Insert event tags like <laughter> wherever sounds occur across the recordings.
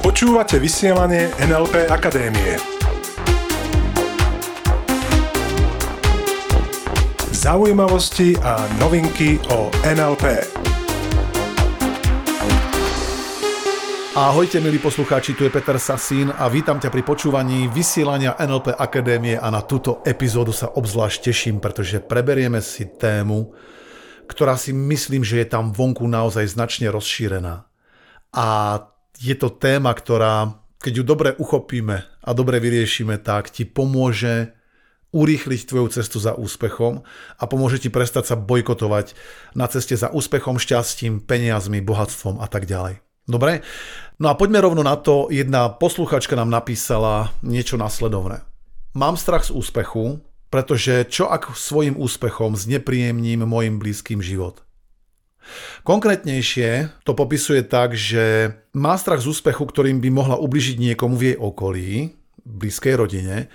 Počúvate vysielanie NLP Akadémie. Zaujímavosti a novinky o NLP. Ahojte milí poslucháči, tu je Peter Sasín a vítam ťa pri počúvaní vysielania NLP Akadémie a na túto epizódu sa obzvlášť teším, pretože preberieme si tému, ktorá si myslím, že je tam vonku naozaj značne rozšírená. A je to téma, ktorá, keď ju dobre uchopíme a dobre vyriešime, tak ti pomôže urýchliť tvoju cestu za úspechom a pomôže ti prestať sa bojkotovať na ceste za úspechom, šťastím, peniazmi, bohatstvom a tak ďalej. Dobre? No a poďme rovno na to. Jedna posluchačka nám napísala niečo nasledovné. Mám strach z úspechu, pretože čo ak svojim úspechom znepríjemním mojim blízkym život? Konkrétnejšie to popisuje tak, že má strach z úspechu, ktorým by mohla ubližiť niekomu v jej okolí, blízkej rodine,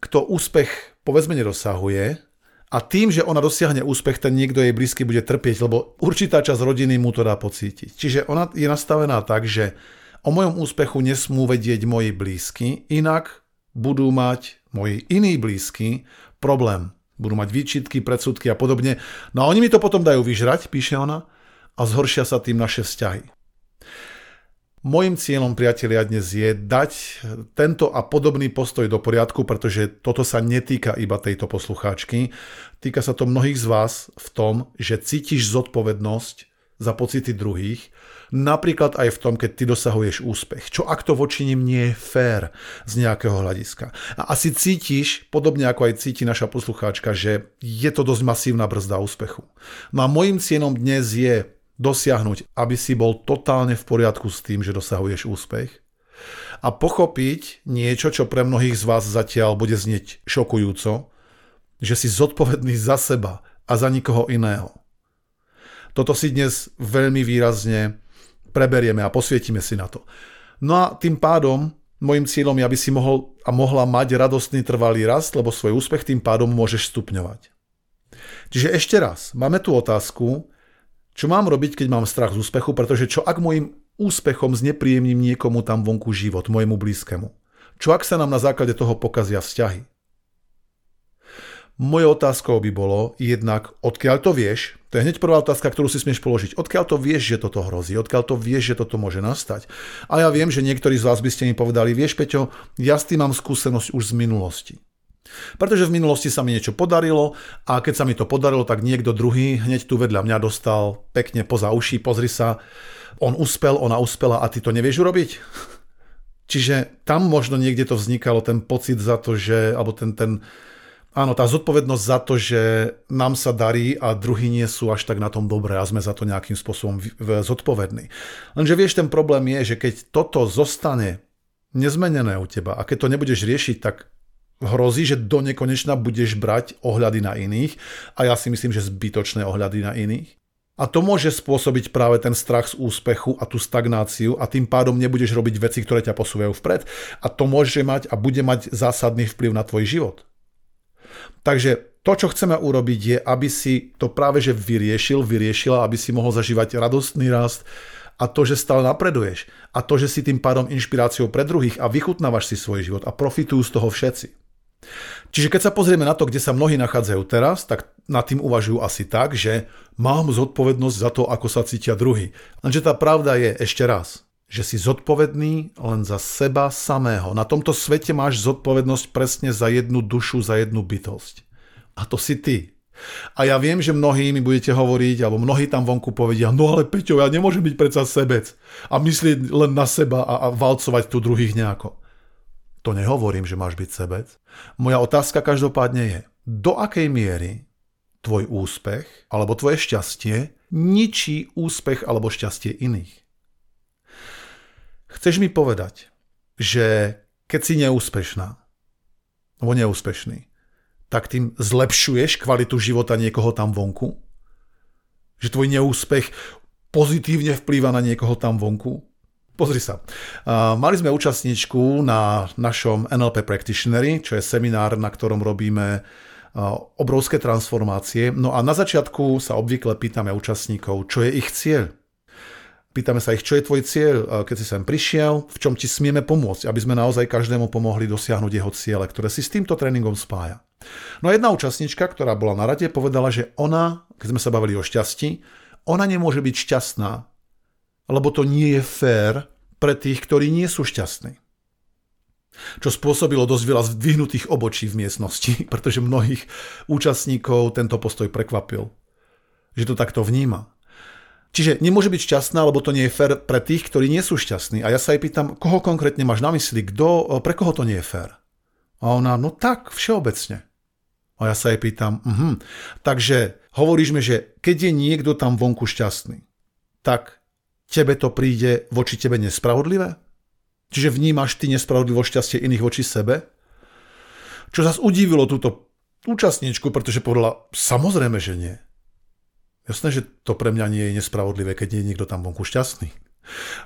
kto úspech povedzme nedosahuje a tým, že ona dosiahne úspech, ten niekto jej blízky bude trpieť, lebo určitá časť rodiny mu to dá pocítiť. Čiže ona je nastavená tak, že o mojom úspechu nesmú vedieť moji blízky, inak budú mať moji iní blízky problém. Budú mať výčitky, predsudky a podobne. No a oni mi to potom dajú vyžrať, píše ona, a zhoršia sa tým naše vzťahy. Mojím cieľom, priatelia, dnes je dať tento a podobný postoj do poriadku, pretože toto sa netýka iba tejto poslucháčky. Týka sa to mnohých z vás v tom, že cítiš zodpovednosť za pocity druhých, napríklad aj v tom, keď ty dosahuješ úspech. Čo ak to voči nim nie je fér z nejakého hľadiska. A asi cítiš, podobne ako aj cíti naša poslucháčka, že je to dosť masívna brzda úspechu. No a môjim cieľom dnes je dosiahnuť, aby si bol totálne v poriadku s tým, že dosahuješ úspech a pochopiť niečo, čo pre mnohých z vás zatiaľ bude znieť šokujúco, že si zodpovedný za seba a za nikoho iného. Toto si dnes veľmi výrazne preberieme a posvietime si na to. No a tým pádom môjim cieľom je, aby si mohol a mohla mať radostný trvalý rast, lebo svoj úspech tým pádom môžeš stupňovať. Čiže ešte raz, máme tu otázku, čo mám robiť, keď mám strach z úspechu, pretože čo ak môjim úspechom znepríjemním niekomu tam vonku život, môjmu blízkemu? Čo ak sa nám na základe toho pokazia vzťahy? Mojou otázkou by bolo jednak, odkiaľ to vieš, to je hneď prvá otázka, ktorú si smieš položiť. Odkiaľ to vieš, že toto hrozí? Odkiaľ to vieš, že toto môže nastať? A ja viem, že niektorí z vás by ste mi povedali, vieš Peťo, ja s tým mám skúsenosť už z minulosti. Pretože v minulosti sa mi niečo podarilo a keď sa mi to podarilo, tak niekto druhý hneď tu vedľa mňa dostal pekne poza uši, pozri sa, on uspel, ona uspela a ty to nevieš urobiť? Čiže tam možno niekde to vznikalo, ten pocit za to, že, alebo ten, ten, áno, tá zodpovednosť za to, že nám sa darí a druhí nie sú až tak na tom dobré a sme za to nejakým spôsobom zodpovední. Lenže vieš, ten problém je, že keď toto zostane nezmenené u teba a keď to nebudeš riešiť, tak hrozí, že do nekonečna budeš brať ohľady na iných a ja si myslím, že zbytočné ohľady na iných. A to môže spôsobiť práve ten strach z úspechu a tú stagnáciu a tým pádom nebudeš robiť veci, ktoré ťa posúvajú vpred a to môže mať a bude mať zásadný vplyv na tvoj život. Takže to, čo chceme urobiť, je, aby si to práve že vyriešil, vyriešila, aby si mohol zažívať radostný rast a to, že stále napreduješ a to, že si tým pádom inšpiráciou pre druhých a vychutnávaš si svoj život a profitujú z toho všetci. Čiže keď sa pozrieme na to, kde sa mnohí nachádzajú teraz, tak nad tým uvažujú asi tak, že mám zodpovednosť za to, ako sa cítia druhý. Lenže tá pravda je ešte raz, že si zodpovedný len za seba samého. Na tomto svete máš zodpovednosť presne za jednu dušu, za jednu bytosť. A to si ty. A ja viem, že mnohí mi budete hovoriť, alebo mnohí tam vonku povedia, no ale Peťo, ja nemôžem byť predsa sebec a myslieť len na seba a, a valcovať tu druhých nejako. To nehovorím, že máš byť sebec. Moja otázka každopádne je, do akej miery tvoj úspech alebo tvoje šťastie ničí úspech alebo šťastie iných. Chceš mi povedať, že keď si neúspešná alebo neúspešný, tak tým zlepšuješ kvalitu života niekoho tam vonku? Že tvoj neúspech pozitívne vplýva na niekoho tam vonku? Pozri sa. Mali sme účastničku na našom NLP Practitionery, čo je seminár, na ktorom robíme obrovské transformácie. No a na začiatku sa obvykle pýtame účastníkov, čo je ich cieľ. Pýtame sa ich, čo je tvoj cieľ, keď si sem prišiel, v čom ti smieme pomôcť, aby sme naozaj každému pomohli dosiahnuť jeho ciele, ktoré si s týmto tréningom spája. No a jedna účastnička, ktorá bola na rade, povedala, že ona, keď sme sa bavili o šťastí, ona nemôže byť šťastná, lebo to nie je fér pre tých, ktorí nie sú šťastní. Čo spôsobilo dosť veľa zdvihnutých obočí v miestnosti, <laughs> pretože mnohých účastníkov tento postoj prekvapil. Že to takto vníma. Čiže nemôže byť šťastná, lebo to nie je fér pre tých, ktorí nie sú šťastní. A ja sa jej pýtam, koho konkrétne máš na mysli, kto, pre koho to nie je fér? A ona, no tak, všeobecne. A ja sa jej pýtam, uh-huh. takže hovoríš mi, že keď je niekto tam vonku šťastný, tak tebe to príde voči tebe nespravodlivé? Čiže vnímaš ty nespravodlivo šťastie iných voči sebe? Čo zase udívilo túto účastníčku, pretože povedala, samozrejme, že nie. Jasné, že to pre mňa nie je nespravodlivé, keď nie je niekto tam vonku šťastný.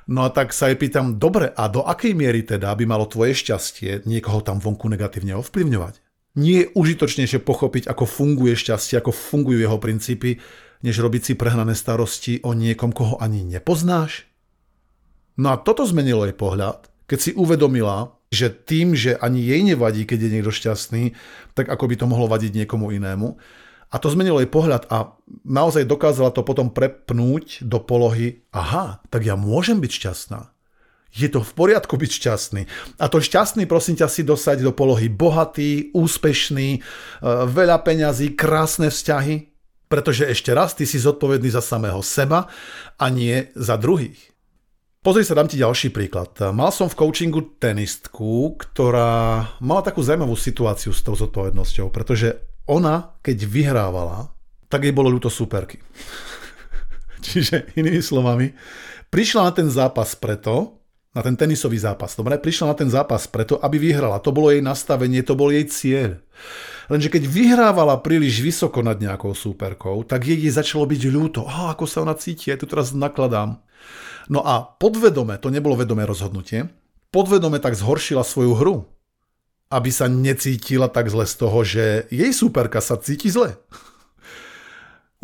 No a tak sa jej pýtam, dobre, a do akej miery teda by malo tvoje šťastie niekoho tam vonku negatívne ovplyvňovať? Nie je užitočnejšie pochopiť, ako funguje šťastie, ako fungujú jeho princípy, než robiť si prehnané starosti o niekom, koho ani nepoznáš? No a toto zmenilo jej pohľad, keď si uvedomila, že tým, že ani jej nevadí, keď je niekto šťastný, tak ako by to mohlo vadiť niekomu inému. A to zmenilo jej pohľad a naozaj dokázala to potom prepnúť do polohy, aha, tak ja môžem byť šťastná. Je to v poriadku byť šťastný. A to šťastný, prosím ťa, si dosať do polohy bohatý, úspešný, e, veľa peňazí, krásne vzťahy, pretože ešte raz, ty si zodpovedný za samého seba a nie za druhých. Pozri sa, dám ti ďalší príklad. Mal som v coachingu tenistku, ktorá mala takú zaujímavú situáciu s tou zodpovednosťou, pretože ona, keď vyhrávala, tak jej bolo ľúto superky. <laughs> Čiže inými slovami, prišla na ten zápas preto, na ten tenisový zápas, dobre, prišla na ten zápas preto, aby vyhrala. To bolo jej nastavenie, to bol jej cieľ. Lenže keď vyhrávala príliš vysoko nad nejakou súperkou, tak jej, jej začalo byť ľúto. Oh, ako sa ona cíti, ja tu teraz nakladám. No a podvedome, to nebolo vedomé rozhodnutie, podvedome tak zhoršila svoju hru aby sa necítila tak zle z toho, že jej superka sa cíti zle.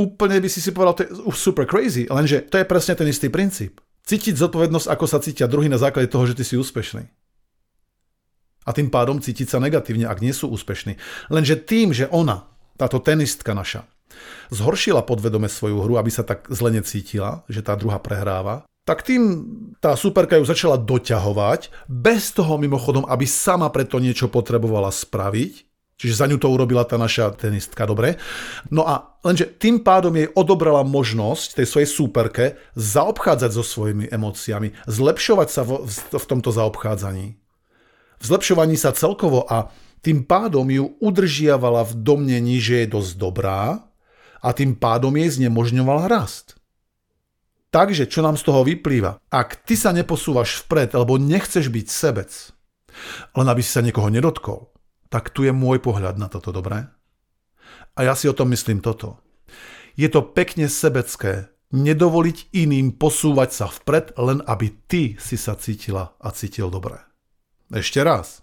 Úplne by si si povedal, to je super crazy, lenže to je presne ten istý princíp. Cítiť zodpovednosť, ako sa cítia druhý na základe toho, že ty si úspešný. A tým pádom cítiť sa negatívne, ak nie sú úspešní. Lenže tým, že ona, táto tenistka naša, zhoršila podvedome svoju hru, aby sa tak zle necítila, že tá druhá prehráva, tak tým tá superka ju začala doťahovať, bez toho mimochodom, aby sama preto niečo potrebovala spraviť, Čiže za ňu to urobila tá naša tenistka, dobre? No a lenže tým pádom jej odobrala možnosť tej svojej súperke zaobchádzať so svojimi emóciami, zlepšovať sa v, v tomto zaobchádzaní. V zlepšovaní sa celkovo a tým pádom ju udržiavala v domnení, že je dosť dobrá a tým pádom jej znemožňoval rast. Takže čo nám z toho vyplýva? Ak ty sa neposúvaš vpred, alebo nechceš byť sebec, len aby si sa niekoho nedotkol, tak tu je môj pohľad na toto, dobré? A ja si o tom myslím toto. Je to pekne sebecké, nedovoliť iným posúvať sa vpred, len aby ty si sa cítila a cítil dobre. Ešte raz.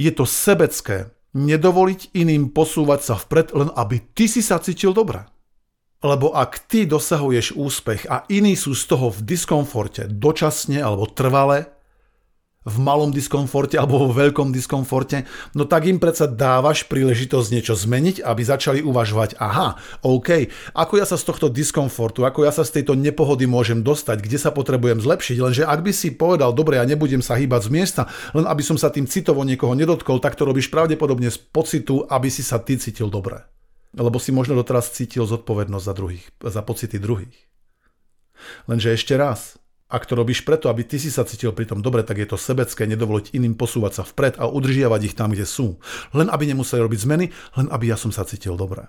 Je to sebecké, nedovoliť iným posúvať sa vpred, len aby ty si sa cítil dobre. Lebo ak ty dosahuješ úspech a iní sú z toho v diskomforte dočasne alebo trvale, v malom diskomforte alebo vo veľkom diskomforte, no tak im predsa dávaš príležitosť niečo zmeniť, aby začali uvažovať, aha, OK, ako ja sa z tohto diskomfortu, ako ja sa z tejto nepohody môžem dostať, kde sa potrebujem zlepšiť, lenže ak by si povedal, dobre, ja nebudem sa hýbať z miesta, len aby som sa tým citovo niekoho nedotkol, tak to robíš pravdepodobne z pocitu, aby si sa ty cítil dobre. Lebo si možno doteraz cítil zodpovednosť za, druhých, za pocity druhých. Lenže ešte raz, ak to robíš preto, aby ty si sa cítil pri tom dobre, tak je to sebecké nedovoliť iným posúvať sa vpred a udržiavať ich tam, kde sú. Len aby nemuseli robiť zmeny, len aby ja som sa cítil dobre.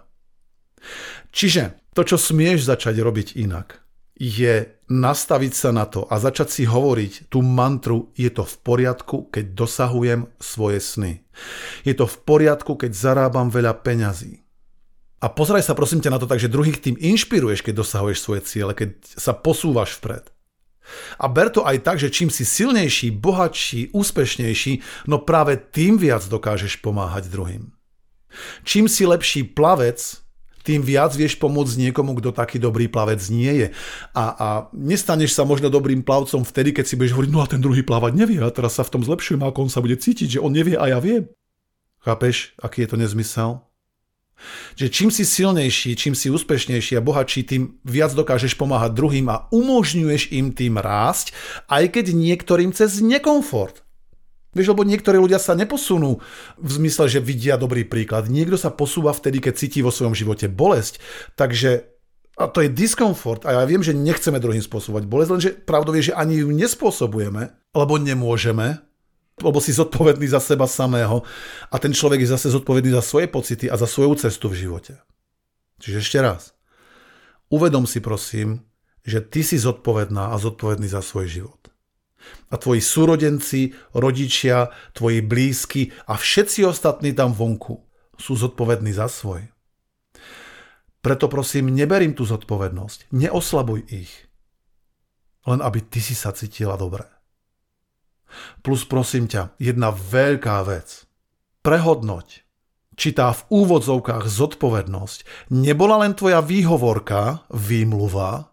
Čiže to, čo smieš začať robiť inak, je nastaviť sa na to a začať si hovoriť tú mantru, je to v poriadku, keď dosahujem svoje sny. Je to v poriadku, keď zarábam veľa peňazí. A pozeraj sa prosím ťa na to tak, že druhých tým inšpiruješ, keď dosahuješ svoje ciele, keď sa posúvaš vpred. A ber to aj tak, že čím si silnejší, bohatší, úspešnejší, no práve tým viac dokážeš pomáhať druhým. Čím si lepší plavec, tým viac vieš pomôcť niekomu, kto taký dobrý plavec nie je. A, a nestaneš sa možno dobrým plavcom vtedy, keď si budeš hovoriť, no a ten druhý plávať nevie a teraz sa v tom zlepšujem, ako on sa bude cítiť, že on nevie a ja viem. Chápeš, aký je to nezmysel? Že čím si silnejší, čím si úspešnejší a bohatší, tým viac dokážeš pomáhať druhým a umožňuješ im tým rásť, aj keď niektorým cez nekomfort. Vieš, lebo niektorí ľudia sa neposunú v zmysle, že vidia dobrý príklad. Niekto sa posúva vtedy, keď cíti vo svojom živote bolesť. Takže a to je diskomfort a ja viem, že nechceme druhým spôsobovať bolesť, lenže pravdou je, že ani ju nespôsobujeme, lebo nemôžeme, lebo si zodpovedný za seba samého a ten človek je zase zodpovedný za svoje pocity a za svoju cestu v živote. Čiže ešte raz. Uvedom si prosím, že ty si zodpovedná a zodpovedný za svoj život. A tvoji súrodenci, rodičia, tvoji blízky a všetci ostatní tam vonku sú zodpovední za svoj. Preto prosím, neberím tú zodpovednosť, neoslabuj ich. Len aby ty si sa cítila dobre. Plus prosím ťa, jedna veľká vec. Prehodnoť, či tá v úvodzovkách zodpovednosť nebola len tvoja výhovorka, výmluva,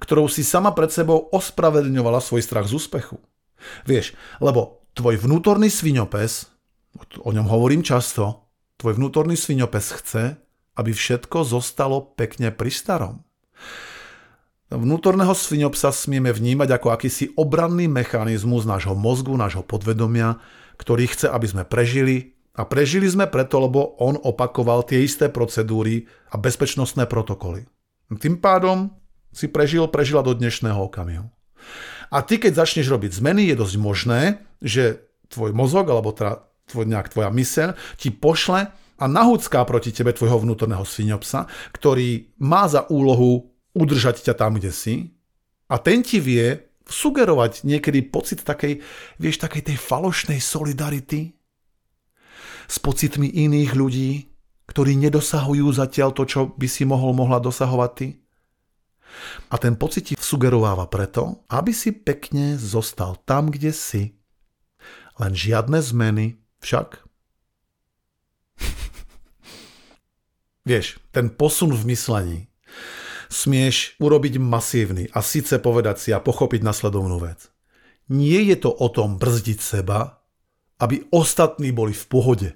ktorou si sama pred sebou ospravedlňovala svoj strach z úspechu. Vieš, lebo tvoj vnútorný sviňopes, o ňom hovorím často, tvoj vnútorný sviňopes chce, aby všetko zostalo pekne pri starom. Vnútorného svinopsa smieme vnímať ako akýsi obranný mechanizmus nášho mozgu, nášho podvedomia, ktorý chce, aby sme prežili a prežili sme preto, lebo on opakoval tie isté procedúry a bezpečnostné protokoly. Tým pádom si prežil, prežila do dnešného okamihu. A ty, keď začneš robiť zmeny, je dosť možné, že tvoj mozog, alebo teda tvoj, nejak tvoja myseľ, ti pošle a nahúcká proti tebe tvojho vnútorného svinopsa, ktorý má za úlohu udržať ťa tam, kde si. A ten ti vie sugerovať niekedy pocit takej, vieš, takej tej falošnej solidarity s pocitmi iných ľudí, ktorí nedosahujú zatiaľ to, čo by si mohol, mohla dosahovať ty. A ten pocit ti sugerováva preto, aby si pekne zostal tam, kde si. Len žiadne zmeny však. <laughs> Vieš, ten posun v myslení smieš urobiť masívny a síce povedať si a pochopiť nasledovnú vec. Nie je to o tom brzdiť seba, aby ostatní boli v pohode.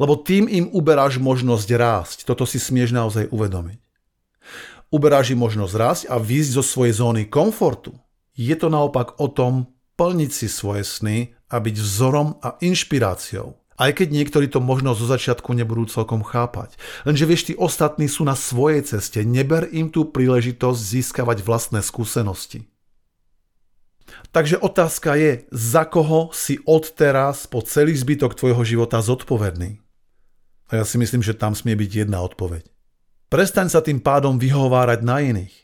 Lebo tým im uberáš možnosť rásť. Toto si smieš naozaj uvedomiť. Uberáš im možnosť rásť a výjsť zo svojej zóny komfortu. Je to naopak o tom plniť si svoje sny a byť vzorom a inšpiráciou. Aj keď niektorí to možno zo začiatku nebudú celkom chápať. Lenže vieš, tí ostatní sú na svojej ceste. Neber im tú príležitosť získavať vlastné skúsenosti. Takže otázka je, za koho si odteraz po celý zbytok tvojho života zodpovedný? A ja si myslím, že tam smie byť jedna odpoveď. Prestaň sa tým pádom vyhovárať na iných.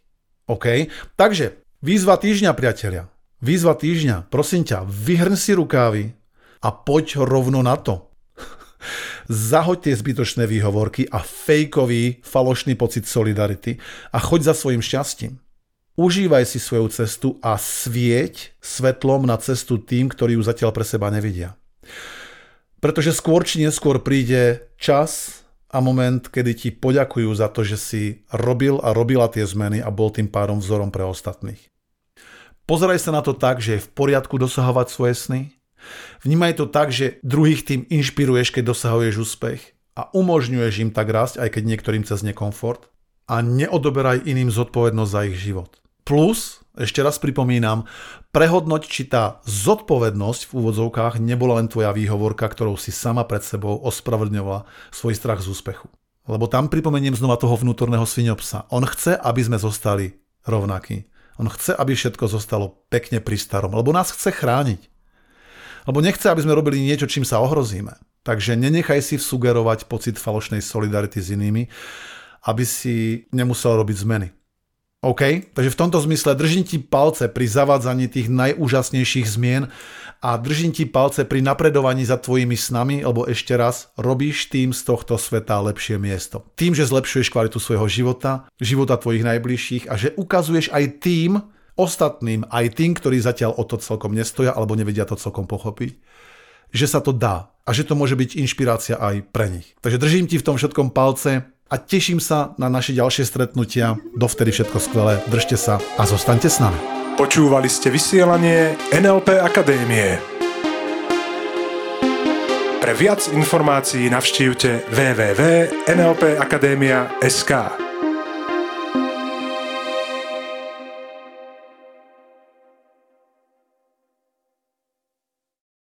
OK? Takže, výzva týždňa, priatelia. Výzva týždňa. Prosím ťa, vyhrň si rukávy, a poď rovno na to. Zahoď tie zbytočné výhovorky a fejkový, falošný pocit solidarity a choď za svojim šťastím. Užívaj si svoju cestu a svieť svetlom na cestu tým, ktorí ju zatiaľ pre seba nevidia. Pretože skôr či neskôr príde čas a moment, kedy ti poďakujú za to, že si robil a robila tie zmeny a bol tým pádom vzorom pre ostatných. Pozeraj sa na to tak, že je v poriadku dosahovať svoje sny, Vnímaj to tak, že druhých tým inšpiruješ, keď dosahuješ úspech a umožňuješ im tak rásť, aj keď niektorým cez nekomfort a neodoberaj iným zodpovednosť za ich život. Plus, ešte raz pripomínam, prehodnoť, či tá zodpovednosť v úvodzovkách nebola len tvoja výhovorka, ktorou si sama pred sebou ospravedlňovala svoj strach z úspechu. Lebo tam pripomeniem znova toho vnútorného svinopsa. On chce, aby sme zostali rovnakí. On chce, aby všetko zostalo pekne pri starom, lebo nás chce chrániť. Lebo nechce, aby sme robili niečo, čím sa ohrozíme. Takže nenechaj si sugerovať pocit falošnej solidarity s inými, aby si nemusel robiť zmeny. OK? Takže v tomto zmysle držím ti palce pri zavádzaní tých najúžasnejších zmien a držím ti palce pri napredovaní za tvojimi snami, lebo ešte raz, robíš tým z tohto sveta lepšie miesto. Tým, že zlepšuješ kvalitu svojho života, života tvojich najbližších a že ukazuješ aj tým, ostatným, aj tým, ktorí zatiaľ o to celkom nestoja alebo nevedia to celkom pochopiť, že sa to dá a že to môže byť inšpirácia aj pre nich. Takže držím ti v tom všetkom palce a teším sa na naše ďalšie stretnutia. Dovtedy všetko skvelé, držte sa a zostaňte s nami. Počúvali ste vysielanie NLP Akadémie. Pre viac informácií navštívte www.nlpakademia.sk